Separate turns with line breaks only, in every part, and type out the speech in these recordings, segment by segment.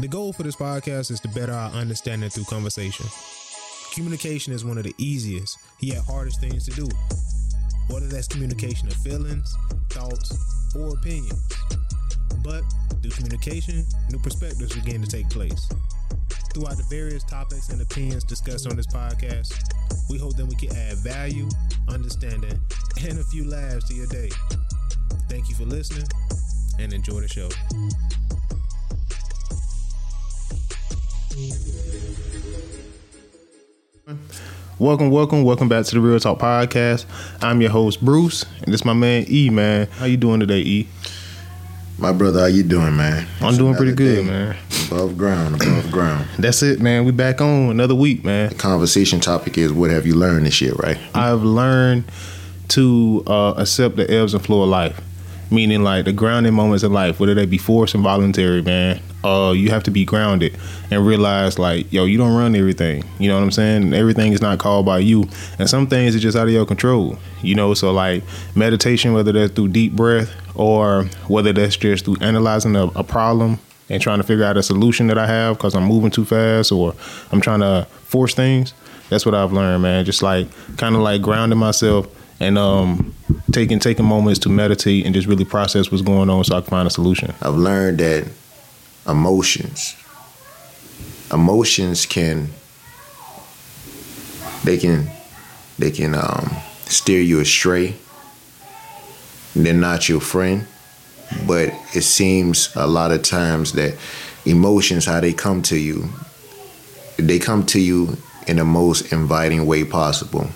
The goal for this podcast is to better our understanding through conversation. Communication is one of the easiest, yet hardest things to do. Whether that's communication of feelings, thoughts, or opinions. But through communication, new perspectives begin to take place. Throughout the various topics and opinions discussed on this podcast, we hope that we can add value, understanding, and a few laughs to your day. Thank you for listening and enjoy the show. Welcome, welcome, welcome back to the Real Talk Podcast. I'm your host Bruce, and it's my man E. Man, how you doing today, E?
My brother, how you doing, man?
I'm
It's
doing pretty good,
day
man.
Above ground, above ground.
That's it, man. We back on another week, man.
The conversation topic is what have you learned this year, right?
I've learned to uh, accept the ebbs and flow of life, meaning like the grounding moments in life, whether they be forced and voluntary, man. Uh, you have to be grounded and realize, like, yo, you don't run everything. You know what I'm saying? Everything is not called by you, and some things are just out of your control. You know, so like meditation, whether that's through deep breath or whether that's just through analyzing a, a problem and trying to figure out a solution that I have because I'm moving too fast or I'm trying to force things. That's what I've learned, man. Just like kind of like grounding myself and um taking taking moments to meditate and just really process what's going on so I can find a solution.
I've learned that emotions, emotions can, they can, they can um, steer you astray. They're not your friend, but it seems a lot of times that emotions, how they come to you, they come to you in the most inviting way possible.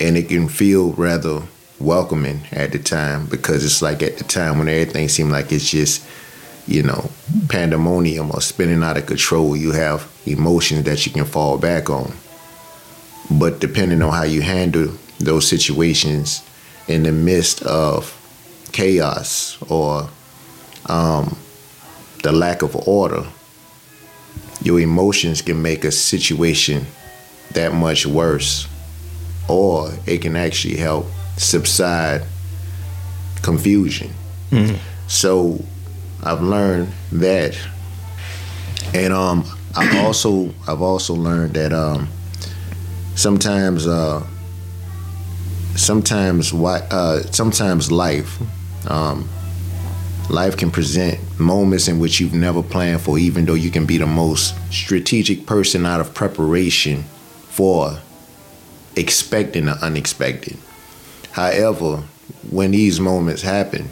And it can feel rather welcoming at the time because it's like at the time when everything seemed like it's just, you know, pandemonium or spinning out of control, you have emotions that you can fall back on. But depending on how you handle those situations in the midst of chaos or um, the lack of order, your emotions can make a situation that much worse, or it can actually help subside confusion. So I've learned that, and um, I also I've also learned that um, sometimes uh, sometimes why uh, sometimes life um, life can present moments in which you've never planned for, even though you can be the most strategic person out of preparation for expecting the unexpected. However, when these moments happen,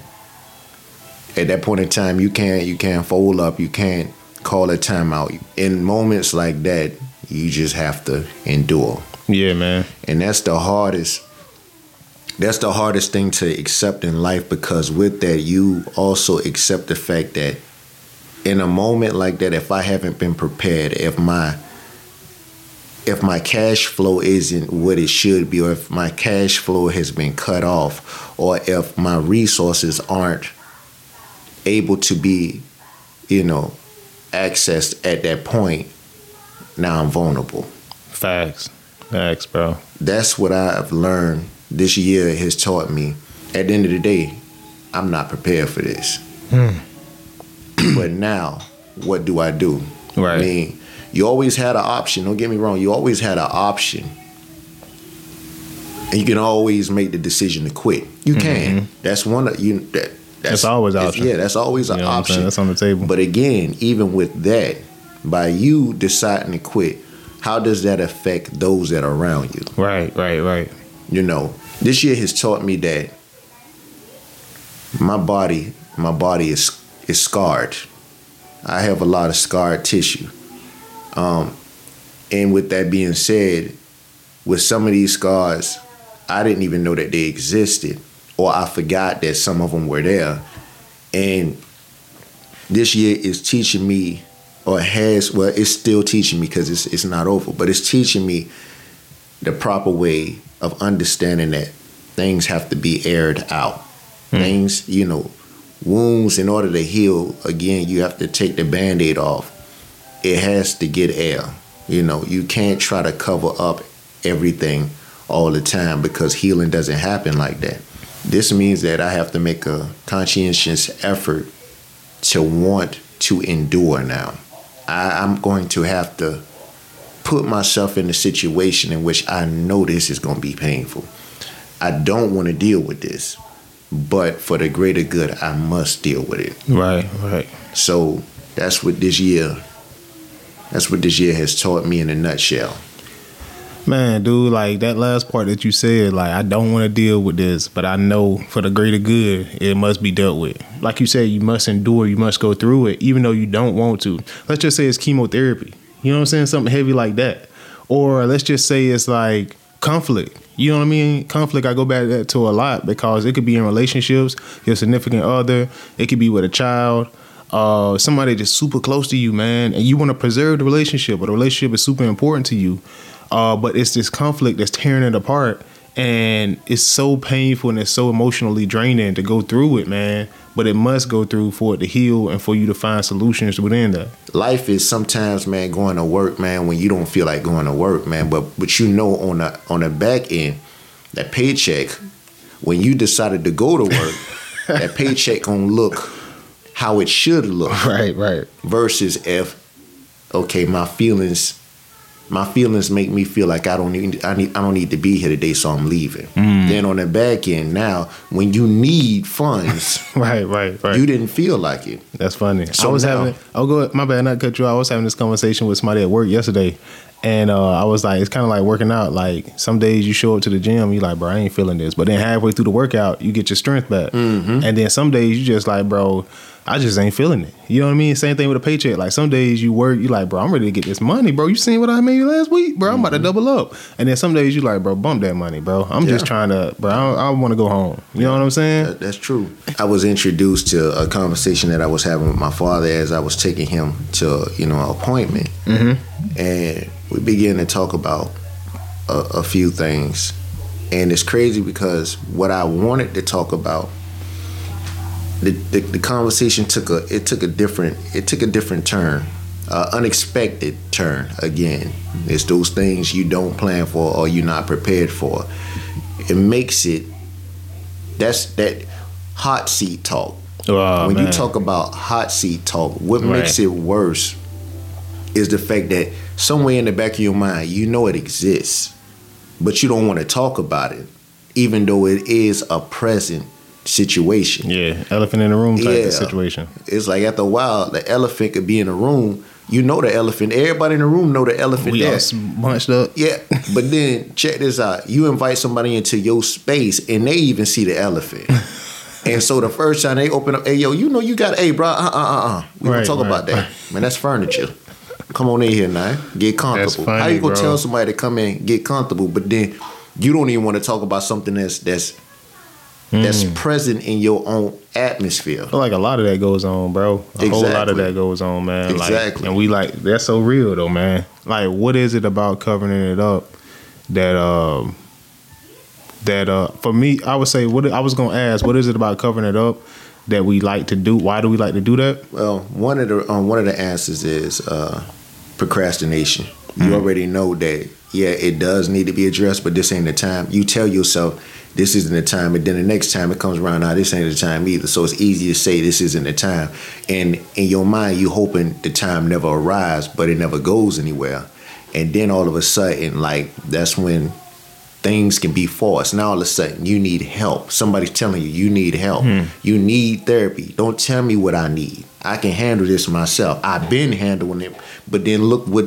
at that point in time, you can't you can't fold up, you can't call a timeout. In moments like that, you just have to endure,
Yeah, man.
and that's the hardest. That's the hardest thing to accept in life because with that, you also accept the fact that in a moment like that, if I haven't been prepared, if my if my cash flow isn't what it should be, or if my cash flow has been cut off, or if my resources aren't able to be, you know, accessed at that point, now I'm vulnerable.
Facts. Facts, bro.
That's what I've learned this year has taught me. At the end of the day, I'm not prepared for this. Hmm. but now, what do I do?
Right.
I mean, you always had an option. Don't get me wrong. You always had an option. And you can always make the decision to quit. You can. Mm-hmm. That's one of you. That,
That's always an option.
Yeah, that's always an
You know what I'm saying?
option.
That's on the table.
But again, even with that, by you deciding to quit, how does that affect those that are around you?
Right, right, right.
You know, this year has taught me that my body, my body is is scarred. I have a lot of scarred tissue. Um, and with that being said, with some of these scars, I didn't even know that they existed, or I forgot that some of them were there. And this year is teaching me, or has, well, it's still teaching me because it's it's not over, but it's teaching me the proper way of understanding that things have to be aired out. Hmm. Things, you know, wounds in order to heal, again, you have to take the band-aid off. It has to get air. You know, you can't try to cover up everything all the time because healing doesn't happen like that. This means that I have to make a conscientious effort to want to endure now. I, I'm going to have to put myself in a situation in which I know this is going to be painful. I don't want to deal with this, but for the greater good, I must deal with it.
Right, right.
So that's what this year. That's what this year has taught me in a nutshell.
Man, dude, like that last part that you said, like I don't want to deal with this, but I know for the greater good, it must be dealt with. Like you said, you must endure, you must go through it, even though you don't want to. Let's just say it's chemotherapy. You know what I'm saying? Something heavy like that. Or let's just say it's like conflict. You know what I mean? Conflict, I go back to a lot because it could be in relationships, your significant other, it could be with a child, uh, somebody just super close to you, man, and you want to preserve the relationship, but the relationship is super important to you. Uh, but it's this conflict that's tearing it apart, and it's so painful and it's so emotionally draining to go through it, man. But it must go through for it to heal and for you to find solutions within that.
Life is sometimes, man, going to work, man, when you don't feel like going to work, man. But but you know on the on the back end, that paycheck, when you decided to go to work, that paycheck gonna look how it should look.
Right, right.
Versus if, okay, my feelings my feelings make me feel like I don't need I need I don't need to be here today, so I'm leaving.
Mm.
Then on the back end, now when you need funds,
right, right, right,
you didn't feel like it.
That's funny.
So
I was
now-
having. Oh, go. My bad. Not cut you. I was having this conversation with somebody at work yesterday, and uh, I was like, it's kind of like working out. Like some days you show up to the gym, you like, bro, I ain't feeling this. But then halfway through the workout, you get your strength back.
Mm-hmm.
And then some days you just like, bro, I just ain't feeling it. You know what I mean? Same thing with a paycheck. Like some days you work, you like, bro, I'm ready to get this money, bro. You seen what I made last week, bro? I'm about to double up. And then some days you like, bro, bump that money, bro. I'm just
Mm-hmm.
Trying to, bro. I, I want to go home. You know what I'm saying?
That- that's true. I was introduced to a conversation that I was having with my father as I was taking him to you know an appointment,
Mm-hmm.
and we began to talk about a, a few things. And it's crazy because what I wanted to talk about, the, the the conversation took a it took a different it took a different turn, uh, unexpected turn. Again, it's those things you don't plan for or you're not prepared for. It makes it that's that hot seat talk.
Oh,
when you talk about hot seat talk, what
Right.
makes it worse is the fact that somewhere in the back of your mind, you know it exists, but you don't want to talk about it, even though it is a present situation.
yeah, elephant in the room type
Yeah.
of situation.
It's like after a while, the elephant could be in the room. You know the elephant. Everybody in the room know the elephant
We
there.
all bunched up.
Yeah, but then check this out. You invite somebody into your space and they even see the elephant. and so the first time they open up, hey yo, you know you got, hey bro, uh uh uh uh. We
Right,
don't talk
right,
about that. Man, that's furniture. Come on in here now. Get comfortable.
funny,
How you gonna
bro.
tell somebody to come in, get comfortable, but then you don't even want to talk about something that's that's that's
Hmm.
present in your own atmosphere.
I feel like a lot of that goes on, bro. A whole lot of that goes on, man. Like,
Exactly.
and we like that's so real though, man. Like, what is it about covering it up that um that uh for me, I would say what I was gonna ask, what is it about covering it up that we like to do? Why do we like to do that?
Well, one of the um, one of the answers is uh, procrastination. You mm. already know that yeah, it does need to be addressed, but this ain't the time. You tell yourself this isn't the time, and then the next time it comes around, now this ain't the time either. So it's easy to say this isn't the time, and in your mind you're hoping the time never arrives, but it never goes anywhere. And then all of a sudden, like that's when things can be forced. Now all of a sudden you need help. Somebody's telling you you need help. Hmm. You need therapy. Don't tell me what I need. I can handle this myself. I've been handling it, but then look what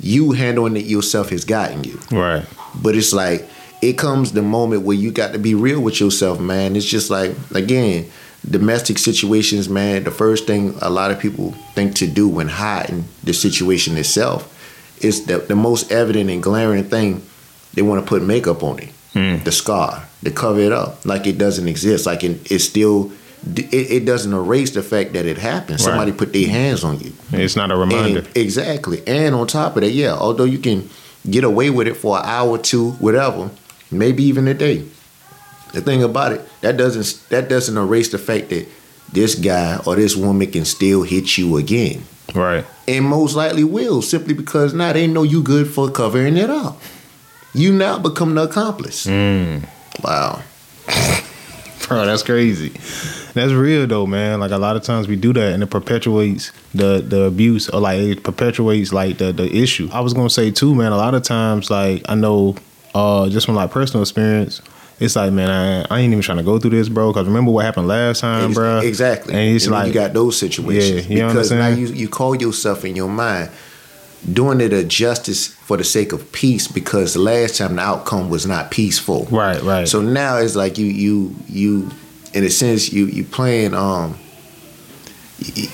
you handling it yourself has gotten you.
Right.
But it's like it comes the moment where you got to be real with yourself, man. It's just like again, domestic situations, man. The first thing a lot of people think to do when hiding the situation itself is the the most evident and glaring thing. They want to put makeup on it, hmm. the scar, to cover it up, like it doesn't exist, like it, it's still. It, it doesn't erase the fact that it happened.
Right.
Somebody put their hands on you.
It's not a reminder.
And- exactly. And on top of that, yeah, although you can get away with it for an hour, two, whatever, maybe even a day. The thing about it, that doesn't that doesn't erase the fact that this guy or this woman can still hit you again.
right.
And most likely will, simply because now they know you good for covering it up. You now become the accomplice.
Mm.
Wow.
Bro, that's crazy. That's real though, man. Like a lot of times we do that, and it perpetuates the the abuse, or like it perpetuates like the the issue. I was gonna say too, man. A lot of times, like I know, uh, just from like personal experience, it's like, man, I, I ain't even trying to go through this, bro. Because remember what happened last time, bro.
Exactly.
And it's
And
like
you got those situations
Yeah, you know what
because now you you call yourself in your mind doing it a justice for the sake of peace because last time the outcome was not peaceful.
right, right.
So now it's like you you you in a sense you you playing um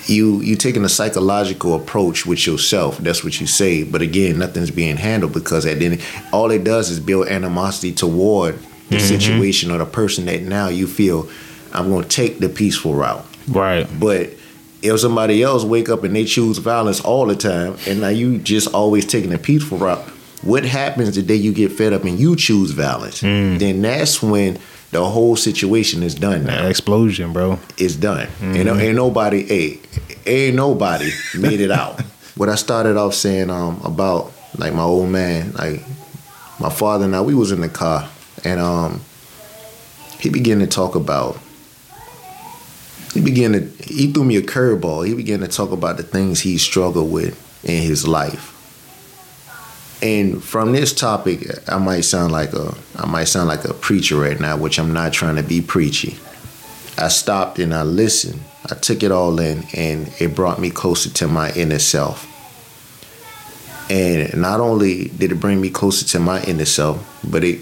you you taking a psychological approach with yourself. That's what you say. But again, nothing's being handled because at the all it does is build animosity toward the
Mm-hmm.
situation or the person that now you feel I'm going to take the peaceful route.
right,
But if somebody else wake up and they choose violence all the time, and now you just always taking the peaceful route, what happens the day you get fed up and you choose violence?
Mm.
Then that's when the whole situation is done. Now
explosion, bro.
it's done.
Mm-hmm.
And ain't nobody, hey, ain't nobody made it out. what I started off saying um, about like my old man, like my father and I, we was in the car, and um, he began to talk about. He began to he threw me a curveball. He began to talk about the things he struggled with in his life. And from this topic, I might sound like a I might sound like a preacher right now, which I'm not trying to be preachy. I stopped and I listened. I took it all in, and it brought me closer to my inner self. And not only did it bring me closer to my inner self, but it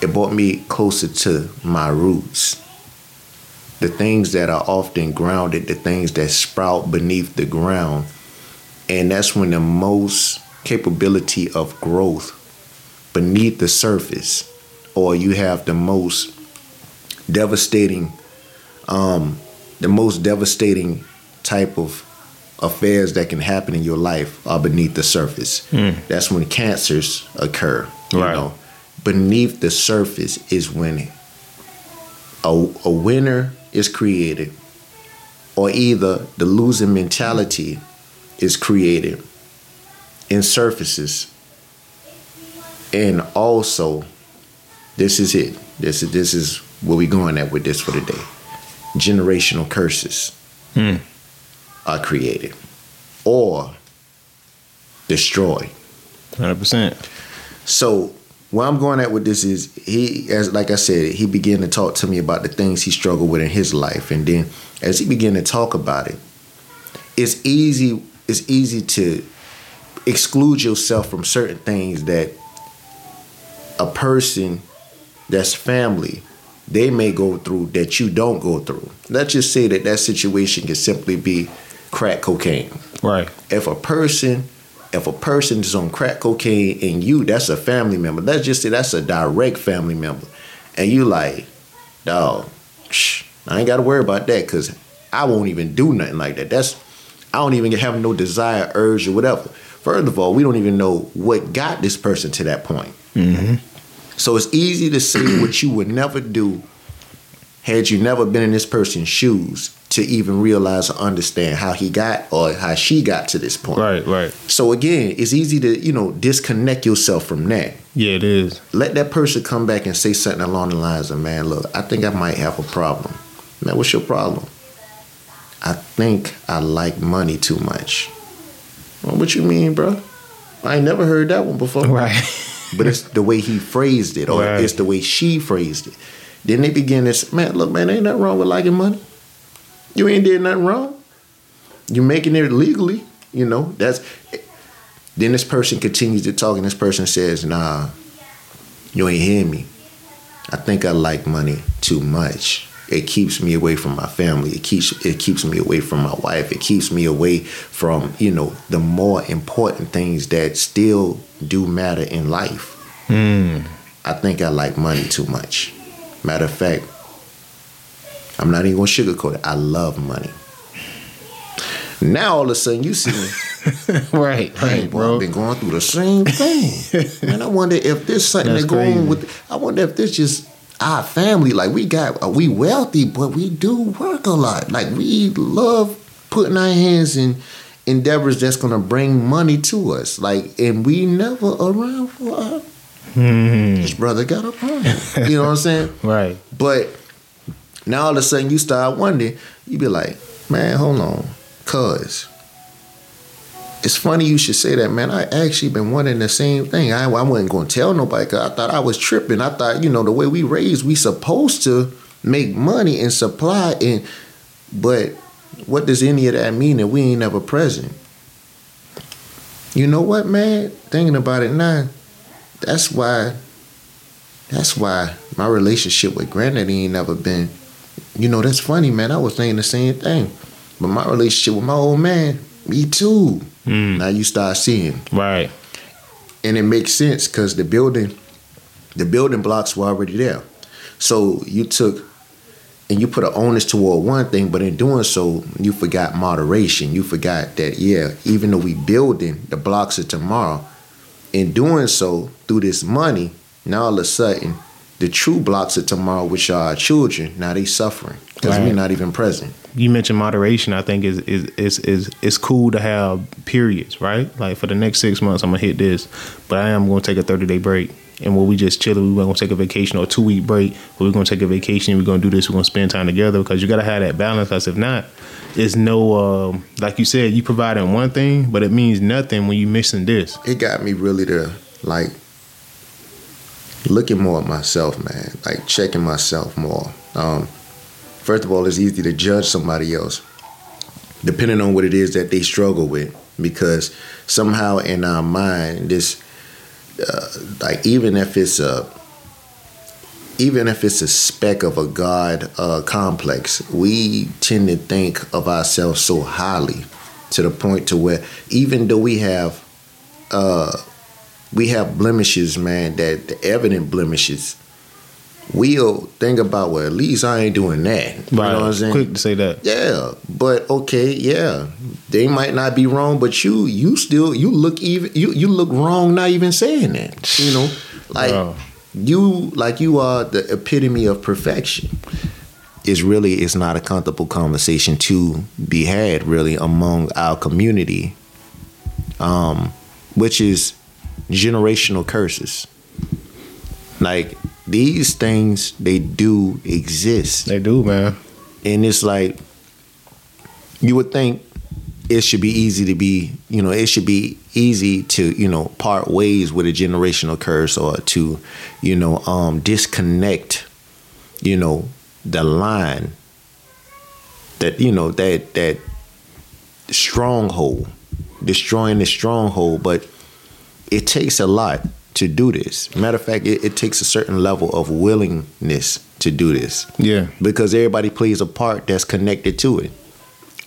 it brought me closer to my roots. The things that are often grounded, the things that sprout beneath the ground. And that's when the most capability of growth beneath the surface, or you have the most devastating, um, the most devastating type of affairs that can happen in your life are beneath the surface. That's when cancers occur. You
Right.
know, beneath the surface is when a, a winner is created, or either the losing mentality is created in surfaces, and also this is it. This is this is where we going at with this for today. Generational curses
Hmm.
are created or destroyed.
Hundred percent.
So where I'm going at with this is he as like I said, he began to talk to me about the things he struggled with in his life. And then as he began to talk about it, it's easy it's easy to exclude yourself from certain things that a person that's family they may go through that you don't go through. Let's just say that that situation can simply be crack cocaine.
Right.
if a person if a person is on crack cocaine and you that's a family member. Let's just say that's a direct family member. And you like dog shh, i ain't gotta worry about that because i won't even do nothing like that. That's i don't even have no desire urge or whatever first of all we don't even know what got this person to that point mm-hmm. so it's easy to see what you would never do had you never been in this person's shoes to even realize or understand how he got or how she got to this point.
Right. Right.
So again, it's easy to, you know, disconnect yourself from that.
Yeah, it is.
Let that person come back and say something along the lines of, man, look, I think I might have a problem. Man, what's your problem? I think I like money too much. Well, what you mean, bro? I ain't never heard that one before
Right.
but it's the way he phrased it, or
Right.
it's the way she phrased it. Then they begin this, man, look, man, ain't nothing wrong with liking money. You ain't did nothing wrong. You making it legally, you know. That's then this person continues to talk, and this person says, nah, you ain't hearing me. I think I like money too much. It keeps me away from my family. It keeps it keeps me away from my wife. It keeps me away from, you know, the more important things that still do matter in life.
Hmm.
I think I like money too much. Matter of fact, I'm not even gonna sugarcoat it. I love money. Now all of a sudden you see me,
right.
hey,
Right,
bro. I've been going through the same thing. and I wonder if there's something
That's
that going with. I wonder if this just our family. Like we got, uh, we wealthy, but we do work a lot. Like we love putting our hands in endeavors that's gonna bring money to us. Like, and we never around for our
Hmm.
his brother got a problem. You know what I'm saying?
Right.
But Now all of a sudden you start wondering, you be like, man, hold on, cuz. It's funny you should say that, man. I actually been wanting the same thing. I, I wasn't going to tell nobody because I thought I was tripping. I thought, you know, the way we raised, we supposed to make money and supply, and but what does any of that mean if we ain't ever present? You know what, man? Thinking about it now, that's why. That's why my relationship with Granddaddy ain't never been. You know, that's funny, man. I was saying the same thing, but my relationship with my old man, me too.
Mm.
Now you start seeing,
Right.
and it makes sense because the building, the building blocks were already there. So you took and you put an onus toward one thing, but in doing so, you forgot moderation. You forgot that yeah, even though we building the blocks of tomorrow, in doing so through this money, now all of a sudden, the true blocks of tomorrow, which are our children, now they suffering because we're not even present.
you mentioned moderation. I think is is is is it's cool to have periods, right? Like for the next six months, I'm gonna hit this, but I am gonna take a 30 day break. And when we just chilling, we're gonna take a vacation or a two week break. We're gonna take a vacation. We're gonna do this. We're gonna spend time together because you gotta have that balance. Because if not, it's no um, like you said, you providing one thing, but it means nothing when you missing this.
it got me really to like looking more at myself, man. Like checking myself more. Um, first of all, it's easy to judge somebody else, depending on what it is that they struggle with, because somehow in our mind, this, uh, like even if it's a, even if it's a speck of a God uh, complex, we tend to think of ourselves so highly to the point to where even though we have uh, we have blemishes, man, that the evident blemishes. We'll think about, well, at least I ain't doing that. You know what I'm saying?
Quick to say that.
Yeah, but okay, yeah, they might not be wrong, but you, you still, you look even, you, you look wrong, not even saying that. You know, like you, like you are the epitome of perfection. It's really, it's not a comfortable conversation to be had, really, among our community, um, which is generational curses. Like these things, they do exist.
They do, man.
and it's like you would think it should be easy to be you know it should be easy to you know part ways with a generational curse or to you know um disconnect you know the line that you know that that stronghold destroying the stronghold. But it takes a lot to do this matter of fact it, it takes a certain level of willingness to do this
Yeah.
because everybody plays a part that's connected to it.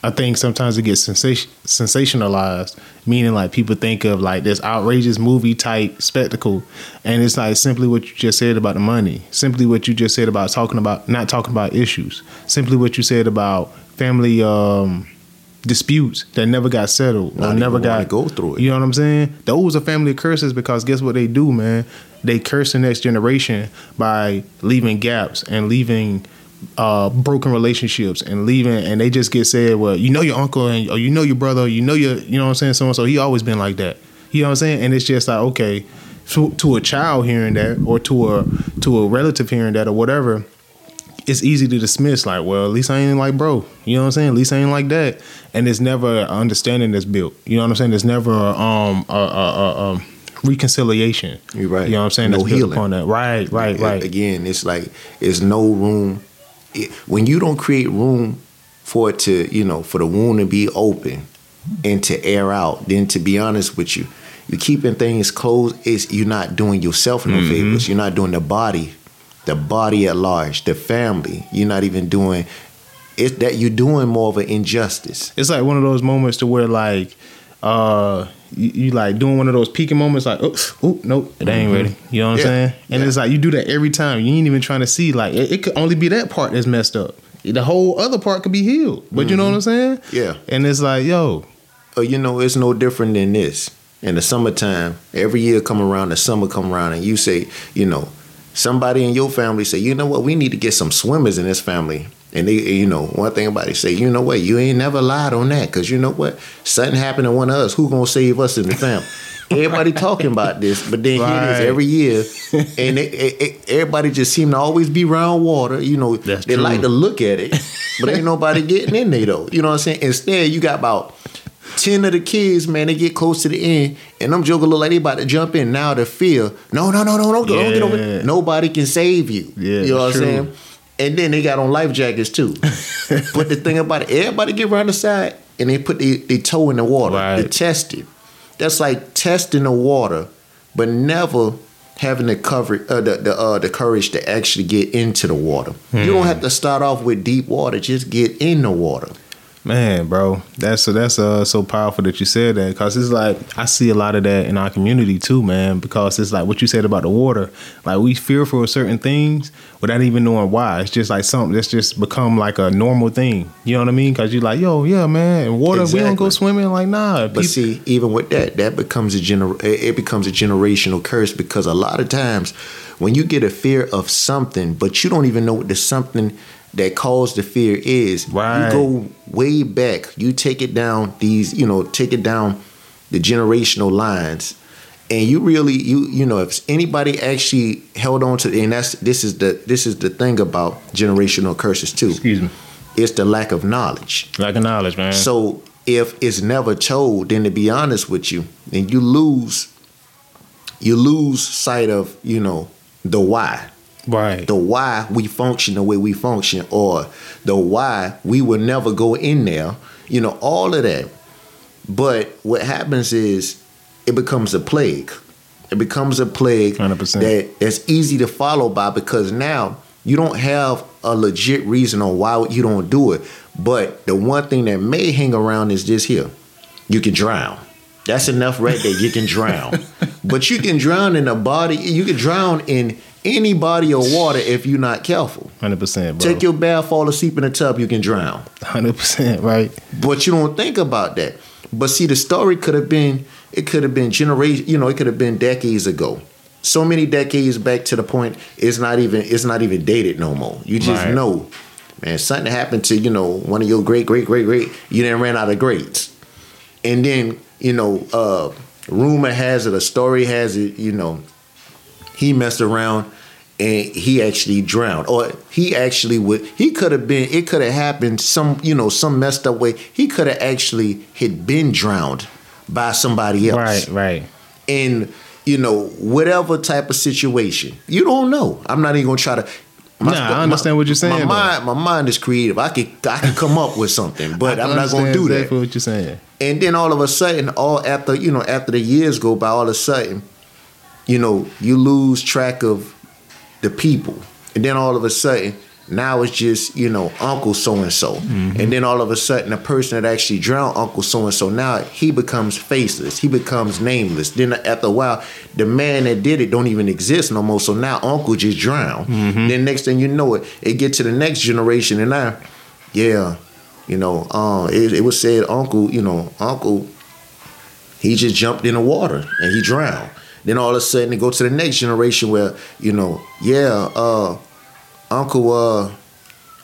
I think sometimes it gets sensation, sensationalized, meaning like people think of like this outrageous movie type spectacle, and it's like simply what you just said about the money, simply what you just said about talking about not talking about issues, simply what you said about family um, disputes that never got settled or never got
go through it.
You know what I'm saying? Those are family curses because guess what they do, man? They curse the next generation by leaving gaps and leaving uh, broken relationships and leaving, and they just get said, well, you know your uncle and or you know your brother, or you know your, you know what I'm saying, so and so. He always been like that. You know what I'm saying? And it's just like okay, to, to a child hearing that, or to a to a relative hearing that, or whatever. It's easy to dismiss, like, well, at least I ain't like bro. You know what I'm saying? At least I ain't like that. And it's never an understanding that's built. You know what I'm saying? There's never um a, a, a, reconciliation.
You're right.
You know what I'm saying?
No
That's
healing.
upon that. Right, right, right.
Again, it's like it's no room it, when you don't create room for it to, you know, for the wound to be open and to air out. Then, to be honest with you, you're keeping things closed. Is you're not doing yourself no
Mm-hmm.
favors. You're not doing the body, the body at large, the family. You're not even doing. It's that you're doing more of an injustice.
it's like one of those moments to where like uh you, you like doing one of those peeking moments like oh, oh nope it ain't ready you know what
Mm-hmm. Yeah.
i'm saying and
Yeah.
it's like you do that every time you ain't even trying to see like it, it could only be that part that's messed up the whole other part could be healed but you know what i'm saying
Mm-hmm. Yeah.
and it's like yo
uh, you know, it's no different than this. In the summertime, every year come around, the summer come around, and you say, you know, somebody in your family say, you know what, we need to get some swimmers in this family. And they, you know, one thing about it, say, you know what, you ain't never lied on that, because you know what, something happened to one of us, who gonna save us in the family? everybody talking about this, but then here it
Right.
is every year, and it, it, it- everybody just seem to always be round water. You know,
That's
they
true.
like to look at it, but ain't nobody getting in there though. You know what I'm saying? Instead, you got about. Ten of the kids, man, they get close to the end, and them joker look like they about to jump in. Now the fear, no, no, no, no, no, don't get over.
Yeah.
Nobody can save you.
Yeah,
you know what I'm saying? And then they got on life jackets too. but the thing about it, everybody get around the side and they put their they toe in the water to
Right.
test it. That's like testing the water, but never having the cover uh, the the, uh, the courage to actually get into the water. You
Hmm.
don't have to start off with deep water. Just get in the water.
Man, bro, that's so that's uh so powerful that you said that because it's like I see a lot of that in our community too, man. Because it's like what you said about the water, like we fearful of certain things without even knowing why. It's just like something that's just become like a normal thing. You know what I mean? Because you're like, yo, yeah, man, in water we don't go swimming. Like, nah,
But
peop-
see, even with that, that becomes a gener- it becomes a generational curse because a lot of times when you get a fear of something, but you don't even know what the something that caused the fear is,
Right.
you go way back. You take it down these, you know, take it down the generational lines. And you really you you know if anybody actually held on to and that's this is the this is the thing about generational curses too.
excuse me,
It's the lack of knowledge.
lack of knowledge, man.
So if it's never told, then to be honest with you, then you lose you lose sight of, you know, the why.
Right,
The why we function the way we function, or the why we will never go in there, you know, all of that. But what happens is it becomes a plague. It becomes a plague
100%.
that that's easy to follow by because now you don't have a legit reason on why you don't do it. But the one thing that may hang around is this here. You can drown. That's enough right there. You can drown. but you can drown in a body, you can drown in any body of water if you're not careful.
hundred percent, bro.
Take your bath, fall asleep in a tub, you can drown.
hundred percent, right?
But you don't think about that. But see, the story could have been, it could have been generation, you know, it could have been decades ago. So many decades back to the point it's not even it's not even dated no more. You just
Right.
know, man, something happened to, you know, one of your great, great, great, great, you didn't ran out of grades. And then, you know, uh rumor has it, a story has it, you know, he messed around and he actually drowned. Or he actually would he could have been it could have happened some you know some messed up way. He could have actually had been drowned by somebody else.
Right, right.
in you know whatever type of situation you don't know. I'm not even gonna try to
Nah, I understand what you're saying,
my mind my mind is creative. I could i can come up with something but i'm not gonna
understand
do that.
exactly what you're saying.
and then all of a sudden, all after you know, after the years go by, all of a sudden, you know, you lose track of the people. And then all of a sudden, now it's just, you know, Uncle so and so. And then all of a sudden the person that actually drowned Uncle so and so, now he becomes faceless. He becomes nameless. Then after a while, the man that did it don't even exist no more. So now Uncle just drowned. Then next thing you know it, it get to the next generation and now, yeah, you know, um, it, it was said Uncle, you know, Uncle, he just jumped in the water and he drowned. Then all of a sudden, it go to the next generation where you know, yeah, uh, Uncle, uh,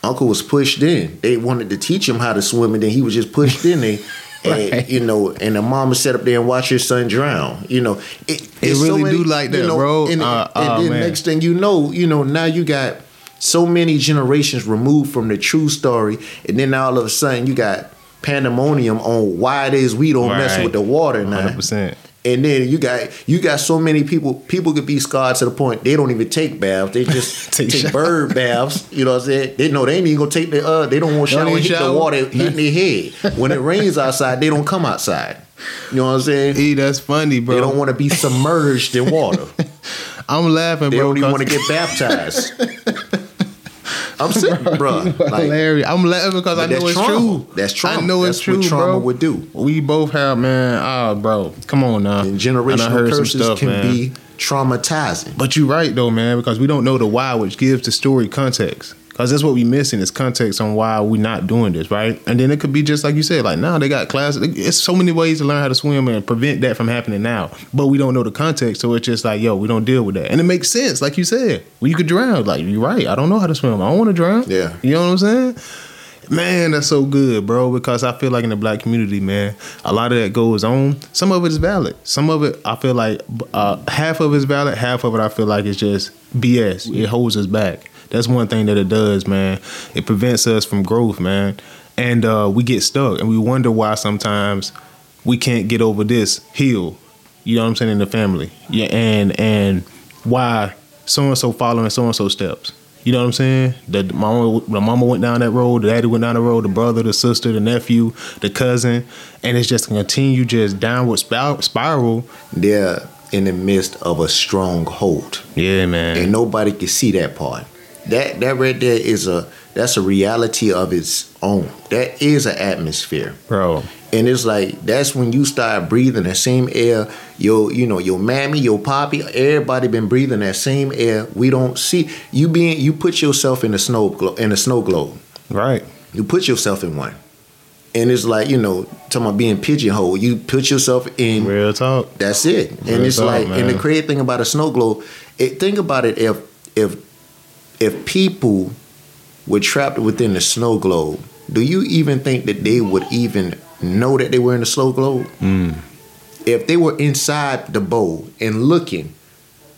Uncle was pushed in. They wanted to teach him how to swim, and then he was just pushed in there.
Right.
And you know, and the mama sat up there and watched her son drown. You know, it, it's
really do like that, bro.
And,
Uh,
and
oh,
then
man.
next thing you know, you know, now you got so many generations removed from the true story, and then all of a sudden you got pandemonium on why it is we don't mess with the water now.
Hundred percent.
And then you got you got so many people. People could be scarred to the point they don't even take baths. They just
Take
take, bird baths. You know what I'm saying? They know they ain't even gonna take the. Uh, they don't want to
Don't
shower. Hit
shower?
the water hitting their head. When it rains outside, they don't come outside. You know what I'm saying?
E, that's funny, bro.
They don't want to be submerged in water.
I'm laughing,
They
bro.
don't even want to get baptized. I'm sick, bro, like
hilarious. I'm laughing because I know it's
trauma.
true.
That's trauma.
I know it's true,
what trauma
bro.
would do.
We both have, man. Ah, bro, come on now.
and generational curses
stuff,
can
man.
be traumatizing.
But you're right though, man, because we don't know the why, which gives the story context. Because that's what we missing is context on why we're not doing this, right? And then it could be just like you said, like now they got classes. It's so many ways to learn how to swim and prevent that from happening now. But we don't know the context, so it's just like, yo, we don't deal with that. And it makes sense, like you said. Well, you could drown. Like you're right. I don't know how to swim. I don't want to drown.
Yeah.
You know what I'm saying? Man, that's so good, bro. Because I feel like in the black community, man, a lot of that goes on. Some of it is valid. Some of it, I feel like uh, half of it is valid. Half of it, I feel like it's just BS. It holds us back. That's one thing that it does, man. It prevents us from growth, man. And uh, we get stuck, and we wonder why sometimes we can't get over this hill. You know what I'm saying in the family, yeah, and and why so and so following so and so steps. You know what I'm saying? The mama, the mama went down that road, the daddy went down the road, the brother, the sister, the nephew, the cousin, and it's just continue just downward spiral.
They're in the midst of a stronghold.
Yeah, man.
And nobody can see that part. That that right there is a that's a reality of its own. That is an atmosphere,
bro.
And it's like that's when you start breathing the same air. Your, you know, your mammy, your poppy, everybody been breathing that same air. We don't see you being. You put yourself in a snow glo- in a snow globe.
Right.
You put yourself in one, and it's like you know, talking about being pigeonholed. You put yourself in.
Real talk.
That's it. Real and it's talk, like, man. and the crazy thing about a snow globe. It, think about it. If if if people were trapped within the snow globe, do you even think that they would even know that they were in the snow globe?
Mm.
If they were inside the bowl and looking,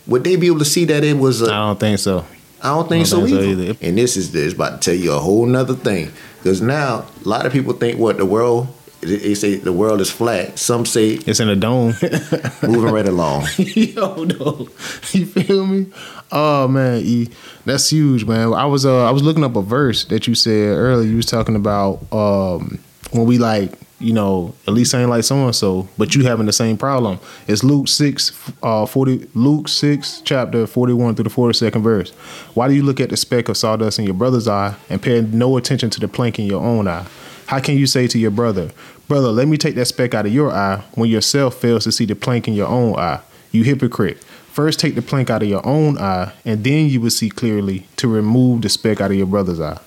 would they be able to see that it was? I
don't think so.
I don't think, I don't so, think either. so, either. And this is this about to tell you a whole nother thing because now a lot of people think what the world they say the world is flat. Some say
it's in a dome.
moving right along.
Yo, no, you feel me? Oh man, e, that's huge, man. I was uh I was looking up a verse that you said earlier. You was talking about um when we like you know, at least ain't like so and so, but you having the same problem. It's Luke six, uh, forty, Luke six, chapter forty-one through the forty-second verse. Why do you look at the speck of sawdust in your brother's eye and pay no attention to the plank in your own eye? How can you say to your brother, Brother, let me take that speck out of your eye when yourself fails to see the plank in your own eye? You hypocrite. First take the plank out of your own eye, and then you will see clearly to remove the speck out of your brother's eye.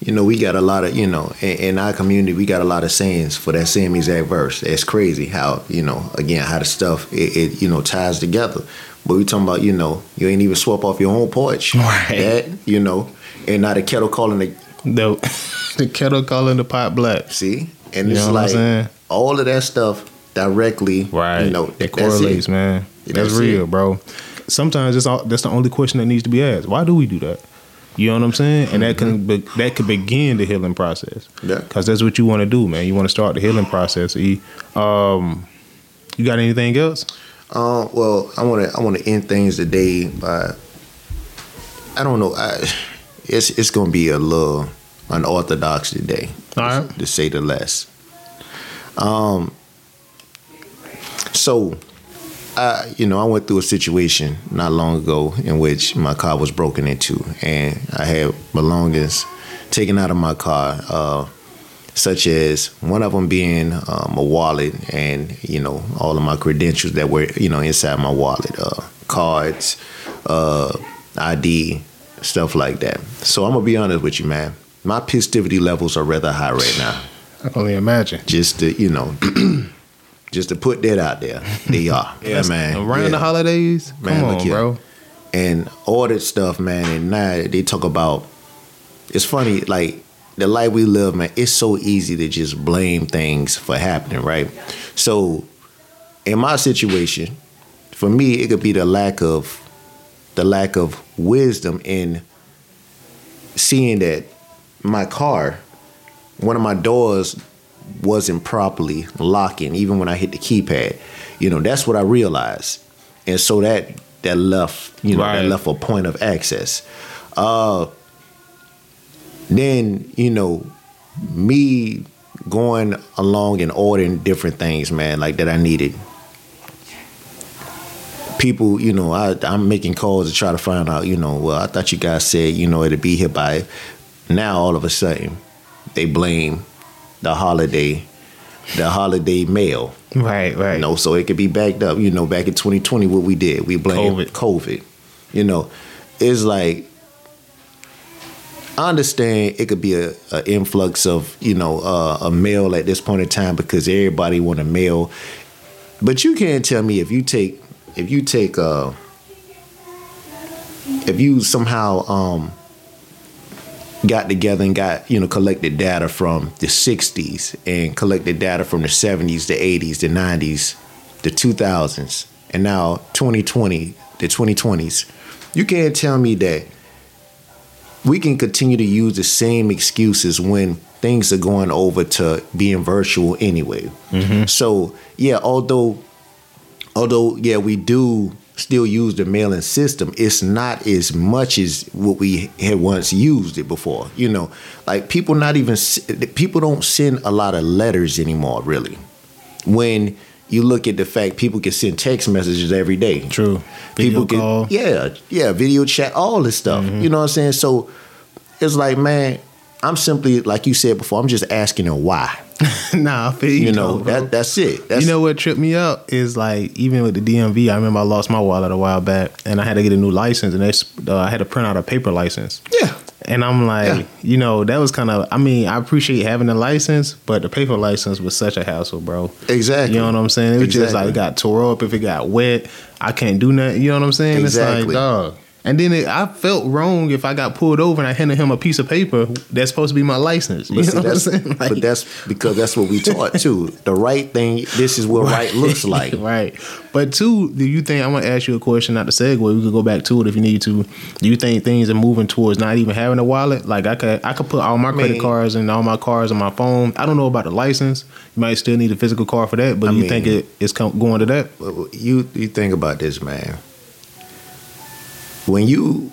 You know, we got a lot of, you know, in, in our community, we got a lot of sayings for that same exact verse. It's crazy how, you know, again, how the stuff, it, it you know, ties together. But we talking about, you know, you ain't even swap off your own porch.
Right.
That, you know, and not a kettle calling the...
No. the kettle calling the pot black.
See? And you it's like all of that stuff directly,
right?
You know,
it correlates, it. man. That's, that's real, it. bro. Sometimes it's all, that's the only question that needs to be asked. Why do we do that? You know what I'm saying? And that can be, that could begin the healing process.
Yeah.
Because that's what you want to do, man. You want to start the healing process. E. Um, you got anything else?
Uh, well, I want to I want to end things today by I don't know. I, it's it's gonna be a little unorthodox today,
right.
to say the less. Um. So, I you know I went through a situation not long ago in which my car was broken into, and I had belongings taken out of my car. Uh, such as one of them being um, a wallet and you know all of my credentials that were you know inside my wallet uh, cards uh, id stuff like that so i'm gonna be honest with you man my positivity levels are rather high right now.
I can only imagine.
Just to you know, just to put that out there, they are. yeah, man.
Around
yeah.
the holidays, man, come on, bro.
And all that stuff, man. And now they talk about. It's funny, like the life we live, man. It's so easy to just blame things for happening, right? So, in my situation, for me, it could be the lack of the lack of wisdom in seeing that my car, one of my doors wasn't properly locking, even when I hit the keypad. You know, that's what I realized. And so that that left, you know, right. that left a point of access. Uh then, you know, me going along and ordering different things, man, like that I needed. People, you know, I, I'm making calls to try to find out, you know, well, I thought you guys said, you know, it'd be here by now all of a sudden, they blame the holiday, the holiday mail.
Right, right.
You know, so it could be backed up. You know, back in 2020, what we did, we blamed COVID. COVID. You know, it's like I understand it could be a, a influx of you know uh, a mail at this point in time because everybody want a mail, but you can't tell me if you take if you take uh if you somehow um got together and got you know collected data from the 60s and collected data from the 70s the 80s the 90s the 2000s and now 2020 the 2020s you can't tell me that we can continue to use the same excuses when things are going over to being virtual anyway. Mm-hmm. So yeah although although yeah we do still use the mailing system. It's not as much as what we had once used it before you know. Like people not even people don't send a lot of letters anymore really. When you look at the fact people can send text messages every day.
True.
people
Video
can
call.
yeah yeah video chat all this stuff mm-hmm. you know what i'm saying? So it's like man i'm simply like you said before i'm just asking them why
nah, I feel you,
you know
bro.
that that's it that's,
you know what tripped me up is like even with the DMV. I remember I lost my wallet a while back, and I had to get a new license, and that's uh, I had to print out a paper license.
yeah
And I'm like,
Yeah.
you know, that was kind of. I mean, I appreciate having a license, but the paper license was such a hassle, bro.
exactly
You know what I'm saying? It was just like it got tore up. If it got wet, I can't do nothing. You know what I'm saying? It's
Exactly.
like, dog. And then it, I felt wrong if I got pulled over and I handed him a piece of paper that's supposed to be my license. You
But,
know what I'm
that's,
saying? Like-
but that's because that's what we taught too. The right thing, this is what right, looks like.
right. But two, do you think I want to ask you a question, not to segue, we could go back to it if you need to. Do you think things are moving towards not even having a wallet? Like I could I could put all my credit
mean-
cards and all my cards on my phone. I don't know about the license. You might still need a physical card for that, but
I
you
mean-
think it, it's going to that?
You you think about this, man. When you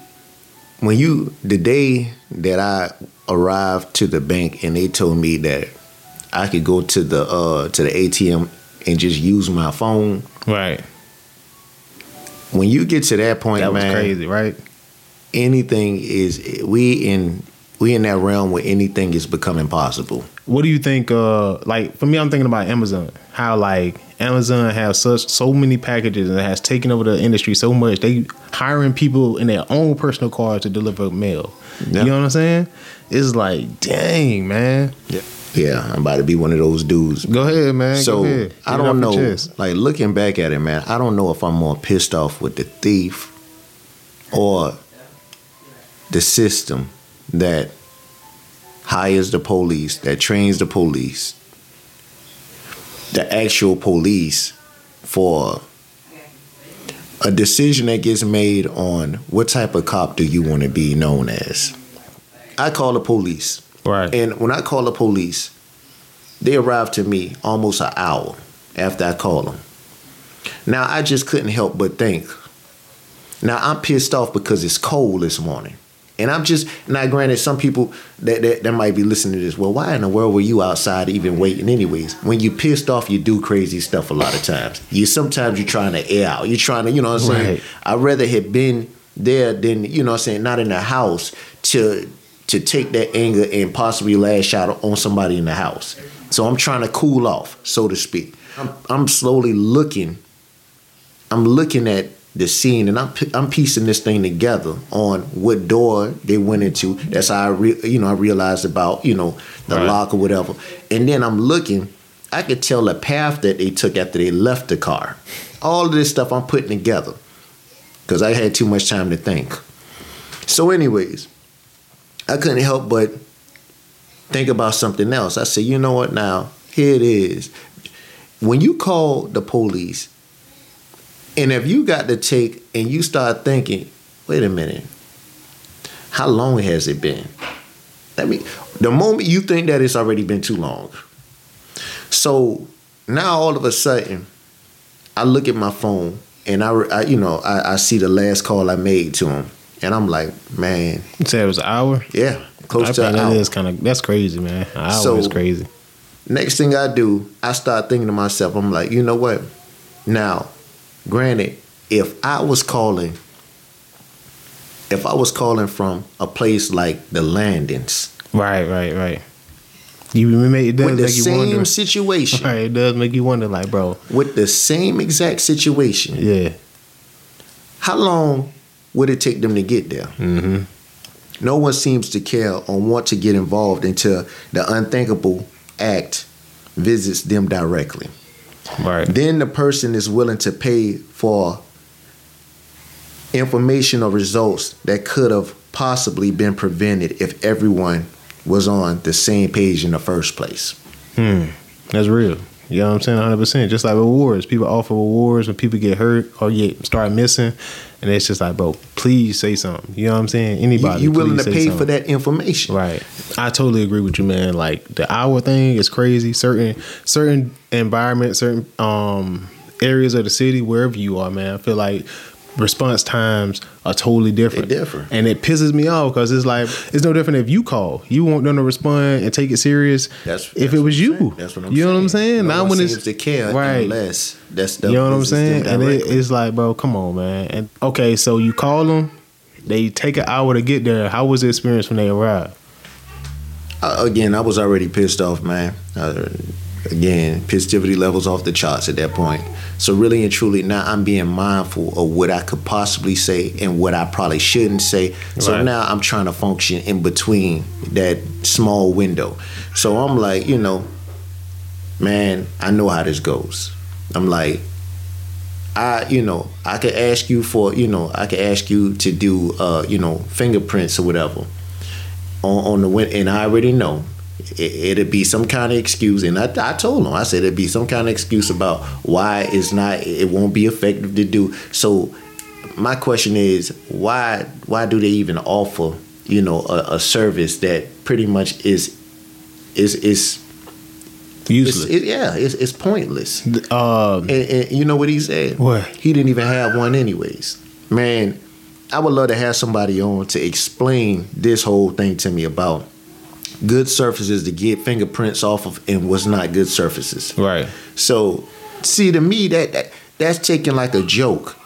when you the day that I arrived to the bank and they told me that I could go to the uh to the ATM and just use my phone.
Right.
When you get to that point,
That was
man,
crazy, right?
anything is we in we in that realm where anything is becoming possible.
What do you think? Uh, like for me, I'm thinking about Amazon. How like Amazon has such so many packages and it has taken over the industry so much. They hiring people in their own personal cars to deliver mail.
Yeah.
You know what I'm saying? It's like, dang, man.
Yeah, Yeah, I'm about to be one of those dudes.
Go ahead, man.
So
Go ahead.
I don't know. Like looking back at it, man, I don't know if I'm more pissed off with the thief or the system that hires the police, that trains the police, the actual police for a decision that gets made on what type of cop do you want to be known as. I call the police.
Right.
And when I call the police, they arrive to me almost an hour after I call them. Now I just couldn't help but think. Now I'm pissed off because it's cold this morning. And I'm just now granted some people that, that that might be listening to this, well, why in the world were you outside even waiting anyways? When you pissed off, you do crazy stuff a lot of times. You sometimes you're trying to air out. You're trying to, you know what I'm saying?
Right.
I'd rather have been there than, you know what I'm saying, not in the house to to take that anger and possibly lash out on somebody in the house. So I'm trying to cool off, so to speak. I'm, I'm slowly looking. I'm looking at the scene and I'm I'm piecing this thing together on what door they went into. That's how I re, you know I realized about you know the
Right.
lock or whatever. And then I'm looking. I could tell the path that they took after they left the car. All of this stuff I'm putting together because I had too much time to think. So, anyways, I couldn't help but think about something else. I said, you know what? Now here it is. When you call the police, and if you got to take and you start thinking, wait a minute, how long has it been? Let me. The moment you think that it's already been too long. So now all of a sudden, I look at my phone and I, I you know, I, I see the last call I made to him, and I'm like, man,
You said it was an hour.
yeah, close
I
to an
that
hour.
is kind of that's crazy, man. An hour
So-
is crazy.
Next thing I do, I start thinking to myself, I'm like, you know what? Now, granted, if I was calling, if I was calling from a place like the Landings
Right, right, right. You make it does
with the
make you
same
wonder.
situation,
Right, it does make you wonder, like, bro.
with the same exact situation,
Yeah.
how long would it take them to get there?
Mm-hmm.
No one seems to care or want to get involved until the unthinkable act visits them directly.
Right.
then the person is willing to pay for information or results that could have possibly been prevented if everyone was on the same page in the first place.
Hmm. That's real. You know what I'm saying? 100. percent Just like awards, people offer awards when people get hurt or get start missing, and it's just like, bro, please say something. You know what I'm saying? Anybody,
you, you willing to pay
something.
for that information?
Right. I totally agree with you, man. Like the hour thing is crazy. Certain certain environments, certain um areas of the city, wherever you are, man, I feel like response times are totally different.
They differ.
And it pisses me off because it's like it's no different if you call. You want them to respond and take it serious.
That's
if
that's
it was you.
That's what I'm
you
saying.
know what I'm saying?
No
Now
one
when it's
to care
right.
unless that's the
You know what I'm saying? And it, it's like, bro, come on, man. And okay, so you call them, they take an hour to get there. How was the experience when they arrived?
Uh, again, I was already pissed off, man. Uh, again, positivity levels off the charts at that point. So really and truly, now I'm being mindful of what I could possibly say and what I probably shouldn't say. So
Right.
now I'm trying to function in between that small window. So I'm like, you know, man, I know how this goes. I'm like, I, you know, I could ask you for, you know, I could ask you to do, uh, you know, fingerprints or whatever on, on the win, and I already know it, it'd be some kind of excuse. And I, I told him, I said it'd be some kind of excuse about why it's not, it won't be effective to do. So my question is, why, why do they even offer, you know, a, a service that pretty much is, is, is, it's,
Useless.
it, yeah, it's, it's pointless.
um,
And, and you know what he said?
What?
He didn't even have one, anyways. Man, I would love to have somebody on to explain this whole thing to me about good surfaces to get fingerprints off of and what's not good surfaces.
right.
So, see, to me, that, that that's taken like a joke.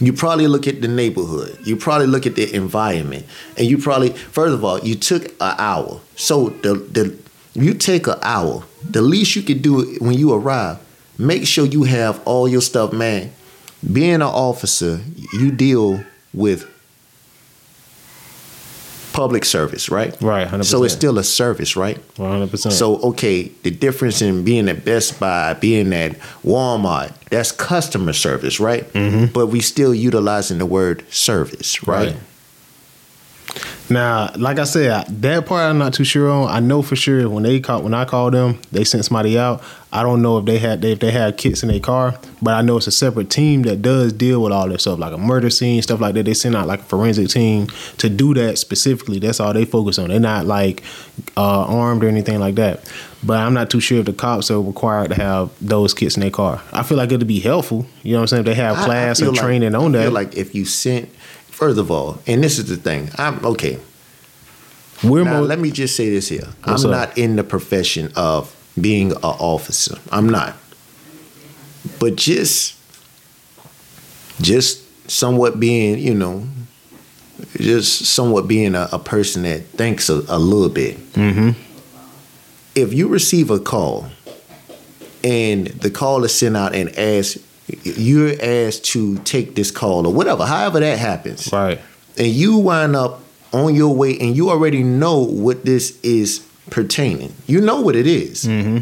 You probably look at the neighborhood. You probably look at the environment, and you probably, first of all, you took an hour. So the the you take an hour. The least you could do when you arrive, make sure you have all your stuff, man. Being an officer, you deal with public service, right?
Right, 100%.
So it's still a service, right?
100%.
So okay, the difference in being at Best Buy, being at Walmart, that's customer service, right? Mm-hmm. But we still utilizing the word service, right?
Right. Now, like I said, that part I'm not too sure on. I know for sure when they call when I call them, they sent somebody out. I don't know if they had if they had kits in their car, but I know it's a separate team that does deal with all this stuff, like a murder scene, stuff like that. They send out like a forensic team to do that specifically. That's all they focus on. They're not like uh, armed or anything like that. But I'm not too sure if the cops are required to have those kits in their car. I feel like it'd be helpful. You know what I'm saying? If they have
I- I
class
feel
and
like-
training on
I
that.
feel like if you sent, first of all, and this is the thing, I'm okay.
we're
Now,
more,
let me just say this here: I'm
up?
not in the profession of being an officer. I'm not. But just, just somewhat being, you know, just somewhat being a, a person that thinks a, a little bit.
Mhm.
If you receive a call, and the call is sent out and asked, you're asked to take this call or whatever, however that happens
right.
and you wind up on your way and you already know what this is pertaining. You know what it is.
Mm-hmm.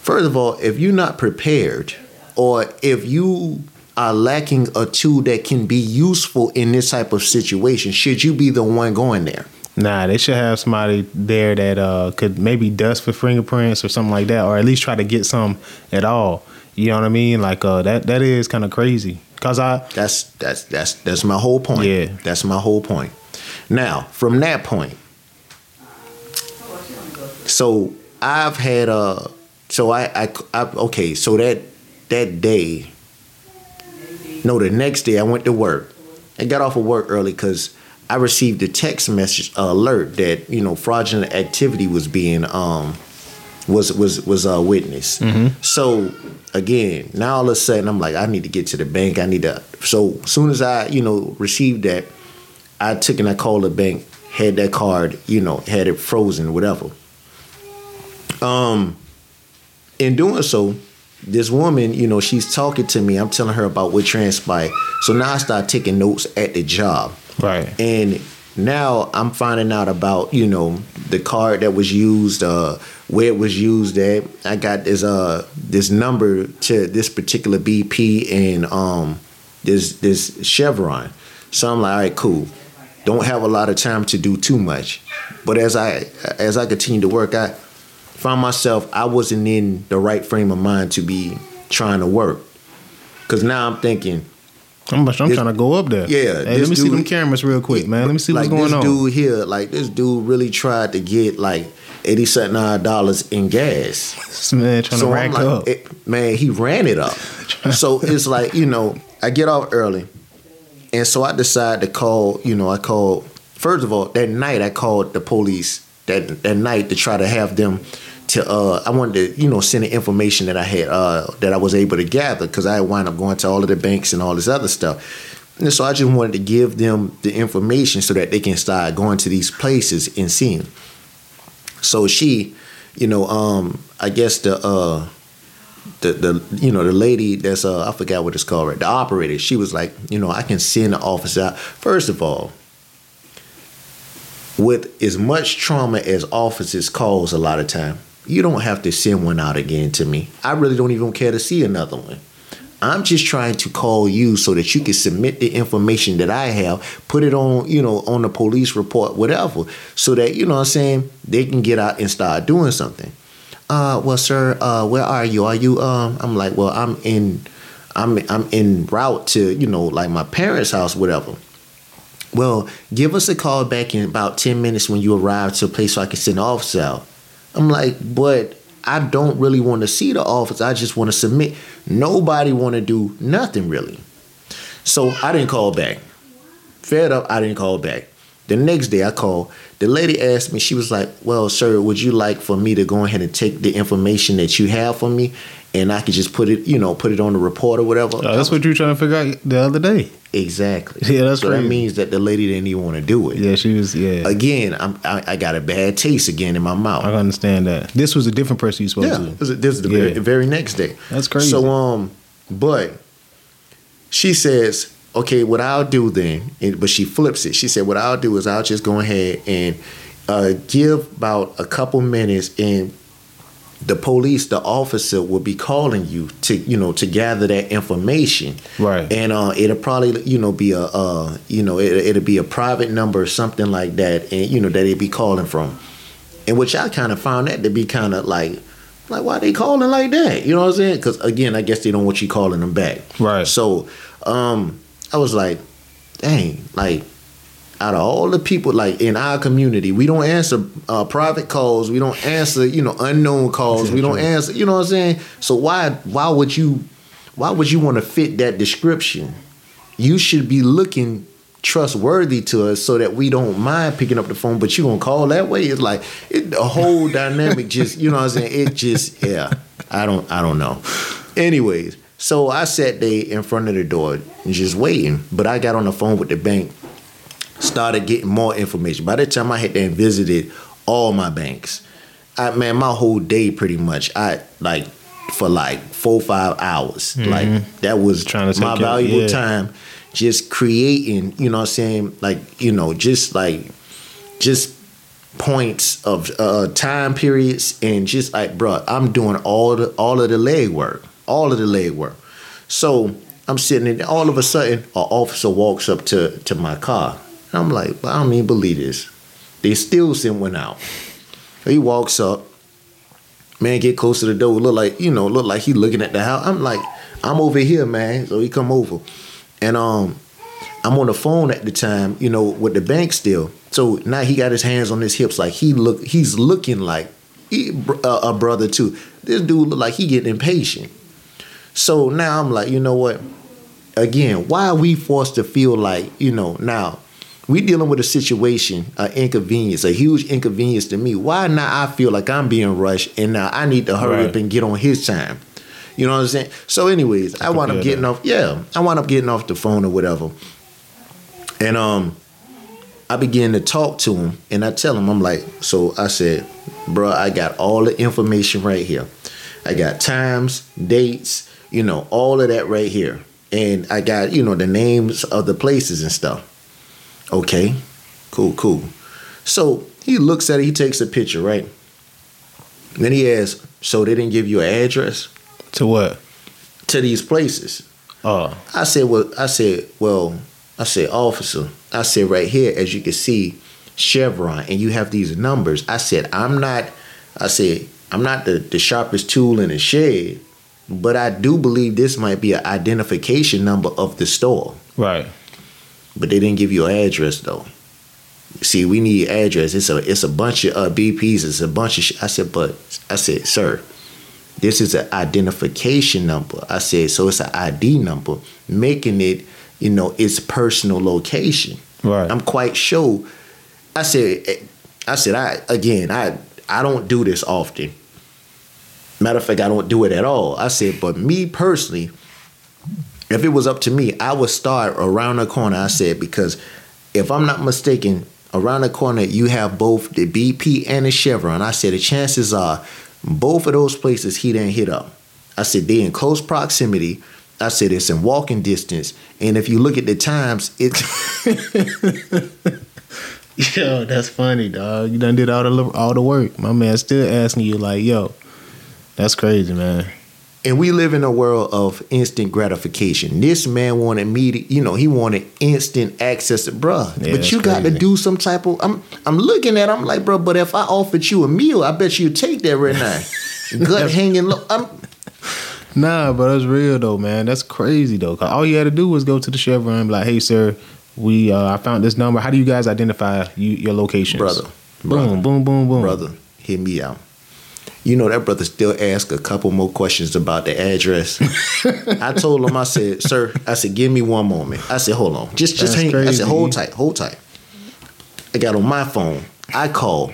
First of all, if you're not prepared or if you are lacking a tool that can be useful in this type of situation, should you be the one going there?
Nah, they should have somebody there that uh, could maybe dust for fingerprints or something like that, or at least try to get some at all. You know what I mean? Like uh, that. That is kind of crazy. Cause I
That's that's that's that's my whole point.
Yeah.
That's my whole point. Now, from that point, so I've had uh so I I, I okay, so that that day no, the next day I went to work. I got off of work early cuz I received a text message uh, alert that, you know, fraudulent activity was being um was was was uh witnessed. So again, now all of a sudden I'm like, I need to get to the bank. I need to. So as soon as I you know received that, I took and I called the bank, had that card, you know, had it frozen, whatever. Um, in doing so, this woman, you know, she's talking to me. I'm telling her about what transpired. So now I start taking notes at the job.
right.
And now I'm finding out about, you know, the card that was used, uh, where it was used at. I got this uh this number to this particular BP and um this this Chevron. So I'm like, all right, cool. don't have a lot of time to do too much. But as I as I continue to work, I found myself I wasn't in the right frame of mind to be trying to work. Cause now I'm thinking,
I'm, I'm trying to go up there.
Yeah,
Hey, let me see
dude-
them cameras real quick, man. Let me see
like
what's going
this
on.
dude here, like this dude really tried to get like eighty something dollars in gas.
This man trying to rack
like,
up.
it- man, he ran it up. so it's like you know, I get off early, and so I decide to call. You know, I called first of all that night. I called the police that that night to try to have them. To uh, I wanted to you know send the information that I had uh that I was able to gather because I wound up going to all of the banks and all this other stuff. And so I just wanted to give them the information so that they can start going to these places and seeing. So she, you know, um, I guess the uh the the you know the lady that's uh I forgot what it's called right the operator she was like you know I can send the officer out first of all with as much trauma as officers cause a lot of time you don't have to send one out again to me I really don't even care to see another one I'm just trying to call you so that you can submit the information that I have, put it on, you know, on the police report, whatever, so that, you know what I'm saying, they can get out and start doing something. Uh, well, sir, uh, where are you? Are you, um, I'm like, well, I'm in, I'm, I'm in route to, you know, like my parents' house, whatever. Well, give us a call back in about 10 minutes when you arrive to a place so I can send the officer out. I'm like, but I don't really want to see the office. I just want to submit. Nobody want to do nothing really. So I didn't call back. Fed up, I didn't call back. The next day I called. The lady asked me, she was like, Well, sir, would you like for me to go ahead and take the information that you have for me and I could just put it, you know, put it on the report or whatever?
Oh, that's what you were trying to figure out the other day.
Exactly.
Yeah, that's
so
crazy.
that means that the lady didn't even want to do it.
Yeah, she was. Yeah,
Again, I'm, I, I got a bad taste again in my mouth.
I understand that. This was a different person you spoke
Yeah,
to.
this is, this is the very,
Yeah.
the very next day.
That's crazy.
So um, but she says, okay, what I'll do then, and, but she flips it. She said, what I'll do is I'll just go ahead and uh, give about a couple minutes, and the police, the officer, will be calling you to, you know, to gather that information.
Right.
And uh, it'll probably, you know, be a, uh, you know, it, it'll be a private number or something like that, and you know that they'd be calling from. And which I kind of found that to be kind of like, like why they calling like that? You know what I'm saying? Because again, I guess they don't want you calling them back.
Right.
So, um, I was like, dang, like out of all the people like in our community, we don't answer uh, private calls. We don't answer, you know, unknown calls. We don't answer. You know what I'm saying? So why why would you why would you want to fit that description? You should be looking trustworthy to us so that we don't mind picking up the phone, but you gonna call that way? It's like it, the whole dynamic just you know what I'm saying? It just yeah. I don't I don't know. Anyways, so I sat there in front of the door and just waiting. But I got on the phone with the bank, started getting more information. By the time I had there and visited all my banks, I man, my whole day pretty much, I like for like four five hours. Like that was
Mm-hmm. Trying to
my valuable
yeah.
time just creating, you know what I'm saying? Like, you know, just like just points of uh, time periods and just like, bruh, I'm doing all the all of the leg work, all of the leg work. So I'm sitting in. All of a sudden, an officer walks up to to my car. And I'm like, well, I don't even believe this. They still sent one out. He walks up. Man, get close to the door. Look like you know, look like he looking at the house. I'm like, I'm over here, man. So he come over, and um, I'm on the phone at the time, you know, with the bank still. So now he got his hands on his hips, like he look, he's looking like he, uh, a brother too. This dude look like he getting impatient. So now I'm like, you know what? Again, why are we forced to feel like, you know, now we dealing with a situation, an inconvenience, a huge inconvenience to me. Why now I feel like I'm being rushed and now I need to hurry
Right.
up and get on his time. You know what I'm saying? So, anyways, I,
can
wound up getting
that.
off. Yeah, I wound up getting off the phone or whatever, and um, I began to talk to him, and I tell him, I'm like, so I said, bro, I got all the information right here. I got times, dates, you know, all of that right here, and I got you know the names of the places and stuff. Okay, cool, cool. So he looks at it, he takes a picture, right? Then he asks, so they didn't give you an address
To what?
to these places?
Oh,
I said, well, I said, well, I said, officer, I said right here, as you can see, Chevron, and you have these numbers. I said, I'm not, I said, I'm not the, the sharpest tool in the shed, but I do believe this might be an identification number of the store.
Right.
But they didn't give you an address though. See, we need address. It's a it's a bunch of uh, BPs. It's a bunch of. Sh-. I said, but I said, sir, this is an identification number. I said, so it's an ID number, making it, you know, its personal location.
Right.
I'm quite sure. I said, eh, I said, I again, I I don't do this often. Matter of fact, I don't do it at all. I said, but me personally, if it was up to me, I would start around the corner. I said because if I'm not mistaken, around the corner you have both the BP and the Chevron. I said the chances are both of those places he didn't hit up. I said they in close proximity. I said it's in walking distance, and if you look at the times, it's
Yo, that's funny, dog. You done did all the all the work. My man still asking you like, yo, that's crazy, man.
and we live in a world of instant gratification. This man wanted me to, you know, he wanted instant access to bruh.
Yeah,
but you got to do some type of I'm I'm looking at I'm like, bro, but if I offered you a meal, I bet you'd take that right now. Gut hanging low. I'm
Nah, but that's real though, man. That's crazy though. 'Cause all you had to do was go to the Chevron and be like, hey, sir, we uh, I found this number. How do you guys identify you, your locations,
brother,
Boom,
brother,
boom, boom, boom,
brother, hear me out. You know that brother still asked a couple more questions about the address. I told him, I said, sir, I said, give me one moment. I said, hold on. Just just
That's
hang I said, hold tight, hold tight. I got on my phone. I call,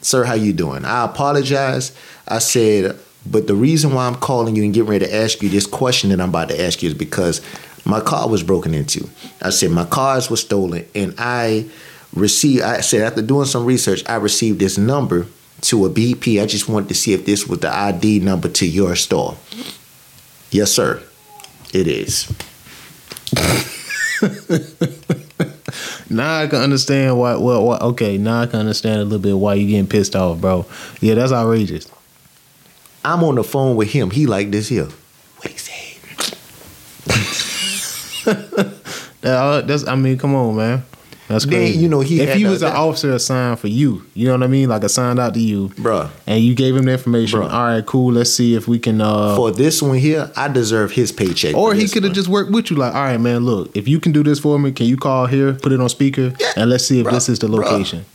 Sir, how you doing? I apologize. I said, but the reason why I'm calling you and getting ready to ask you this question that I'm about to ask you is because my car was broken into. I said my cars were stolen and I received I said after doing some research, I received this number to a BP. I just wanted to see if this was the ID number to your store. Yes, sir. It is.
Now I can understand why. Well, why, okay, now I can understand a little bit why you're getting pissed off, bro. Yeah, that's outrageous.
I'm on the phone with him. He like this here. What he said.
That, uh, that's. I mean, come on, man. That's
Then,
crazy.
you know, he
if he was an officer assigned for you, you know what I mean, like assigned out to you,
Bruh.
and you gave him the information.
Bruh.
All right, cool. Let's see if we can. uh
For this one here, I deserve his paycheck.
Or he could have just worked with you, like, all right, man, look, if you can do this for me, can you call here, put it on speaker,
Yeah,
and let's see if
bruh,
this is the
bruh.
location.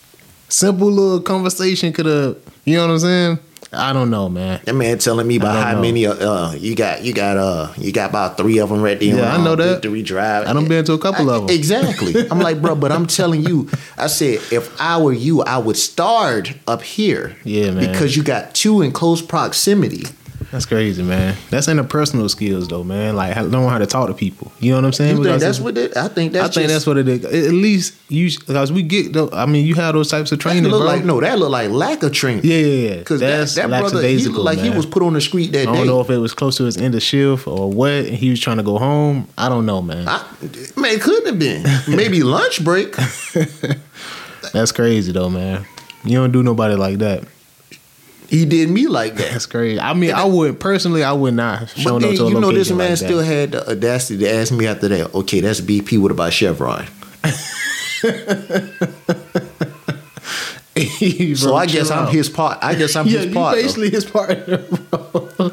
Simple little conversation could have, you know what I'm saying? I don't know, man.
That man telling me about how
know.
many uh, uh you got you got uh you got about three of them right there.
Yeah, I know that.
Three drive.
I done been to a couple
I-
them
Exactly. I'm like, bro, but I'm telling you, I said if I were you, I would start up here.
Yeah, man.
Because you got two in close proximity.
That's crazy, man. That's interpersonal skills, though, man. Like, knowing how to talk to people. You know what I'm saying?
You think
Because
that's what it? I think that's
I think
just,
that's what it is. At least you, because we get, though, I mean, you have those types of training,
look
bro.
like no, that look like lack of training.
Yeah, yeah, yeah.
Because that, that brother, he looked like he was put on the street that
I don't
day.
know if it was close to his end of shift or what, and he was trying to go home. I don't know, man.
I, man, it couldn't have been maybe lunch break.
That's crazy, though, man. You don't do nobody like that.
He did me like that.
That's crazy. I mean, I would personally, I would not
But
up
then, you know, this man
like
still had the audacity to ask me after that. Okay, that's BP. What about Chevron? So
Bro,
I guess
chill
I'm his part. I guess I'm
Yeah,
his part.
basically his partner, bro. All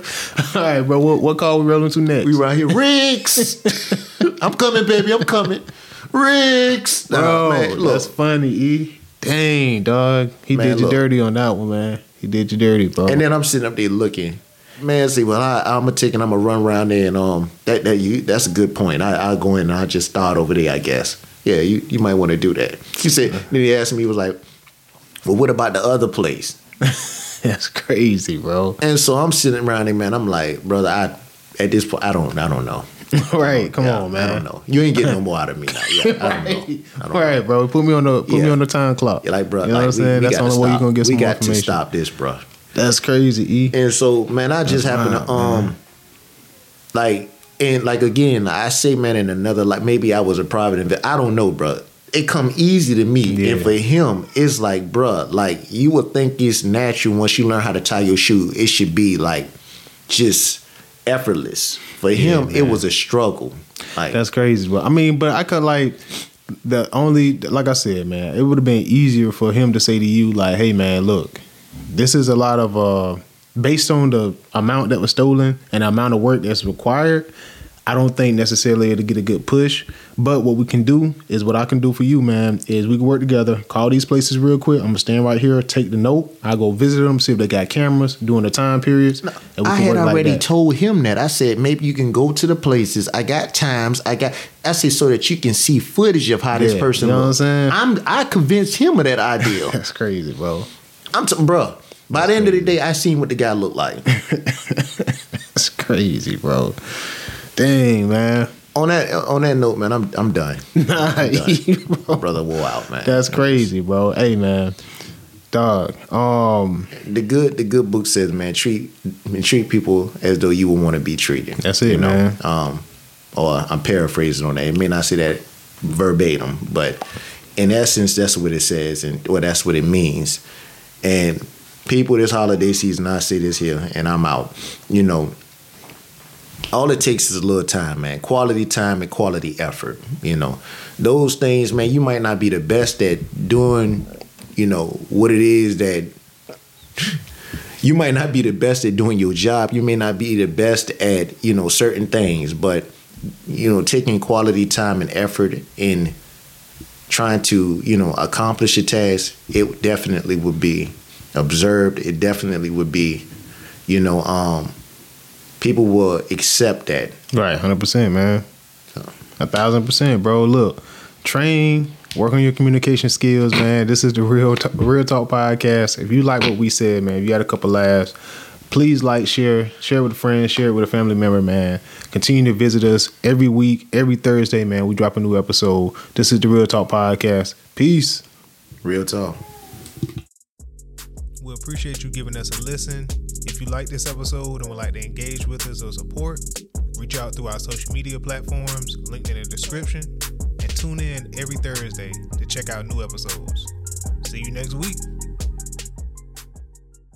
right, bro. What, what call we rolling to next?
We right here, Ricks. I'm coming, baby. I'm coming, Ricks.
Bro,
man, look,
that's funny, E. Dang, dog. He
Man,
did you
look.
dirty on that one, man. He did you dirty, bro.
and then I'm sitting up there looking. Man, see, well, I, I'm gonna take and I'm gonna run around there, and um, that that you that's a good point. I I'll go in and I'll just start over there, I guess. Yeah, you, you might want to do that. He said. Then he asked me, he was like, "Well, what about the other place?"
That's crazy, bro.
And so I'm sitting around there, man. I'm like, brother, I at this point, I don't, I don't know.
right, come
Yeah,
on, man.
I don't know. You ain't getting no more out of me now. Yeah, I don't know. I don't
All right, bro. Put me on the put me on the time clock.
Yeah, like, bro,
you know
like,
what I'm saying?
we
That's the only way you're gonna get some
We got to stop this, bro.
That's crazy, E.
And so, man, I just
That's
happen
wild,
to um,
man.
like, and like again, I say, man, in another like maybe I was a private investor. I don't know, bro. It come easy to me,
Yeah.
and for him, it's like, bro, like you would think it's natural once you learn how to tie your shoe. It should be like just effortless. For him, it was a struggle. Like
That's crazy, bro. I mean, but I could like the only like I said, man, it would have been easier for him to say to you, like, hey man, look, this is a lot of uh based on the amount that was stolen and the amount of work that's required, I don't think necessarily it'll get a good push. But what we can do is what I can do for you, man, is we can work together, call these places real quick. I'm gonna stand right here, take the note. I go visit them, see if they got cameras during the time periods. and we
I
can
had
like
already
that.
told him that. I said maybe you can go to the places. I got times. I got. I said so that you can see footage of how this person.
you know what I'm saying?
I'm. I convinced him of that idea.
That's crazy, bro.
I'm t- bro. By the end of the day, I seen what the guy looked like.
That's crazy, bro. Dang, man.
on that on that note, man, I'm I'm done.
Nah,
My brother wore out, man.
That's crazy, bro. Hey, man, dog. Um,
the good the good book says, man, treat treat people as though you would want to be treated.
That's it, man.
Um, or I'm paraphrasing on that. It may not say that verbatim, but in essence, that's what it says, and well, that's what it means. And people, this holiday season, I say this here, and I'm out. You know, all it takes is a little time, man. Quality time and quality effort. You know, those things, man. You might not be the best at doing, you know, what it is that you might not be the best at doing your job. You may not be the best at, you know, certain things, but you know, taking quality time and effort in trying to, you know, accomplish a task, it definitely would be observed. It definitely would be, you know, um, people will accept that.
right, hundred percent, man. A thousand percent, bro. Look, train, work on your communication skills, man. This is the real T- real talk podcast. If you like what we said, man, if you had a couple laughs, please like, share, share with a friend, share it with a family member, man. Continue to visit us every week, every Thursday, man. We drop a new episode. This is the Real Talk podcast. Peace.
Real talk.
We appreciate you giving us a listen. If you like this episode and would like to engage with us or support, reach out through our social media platforms linked in the description and tune in every Thursday to check out new episodes. See you next week.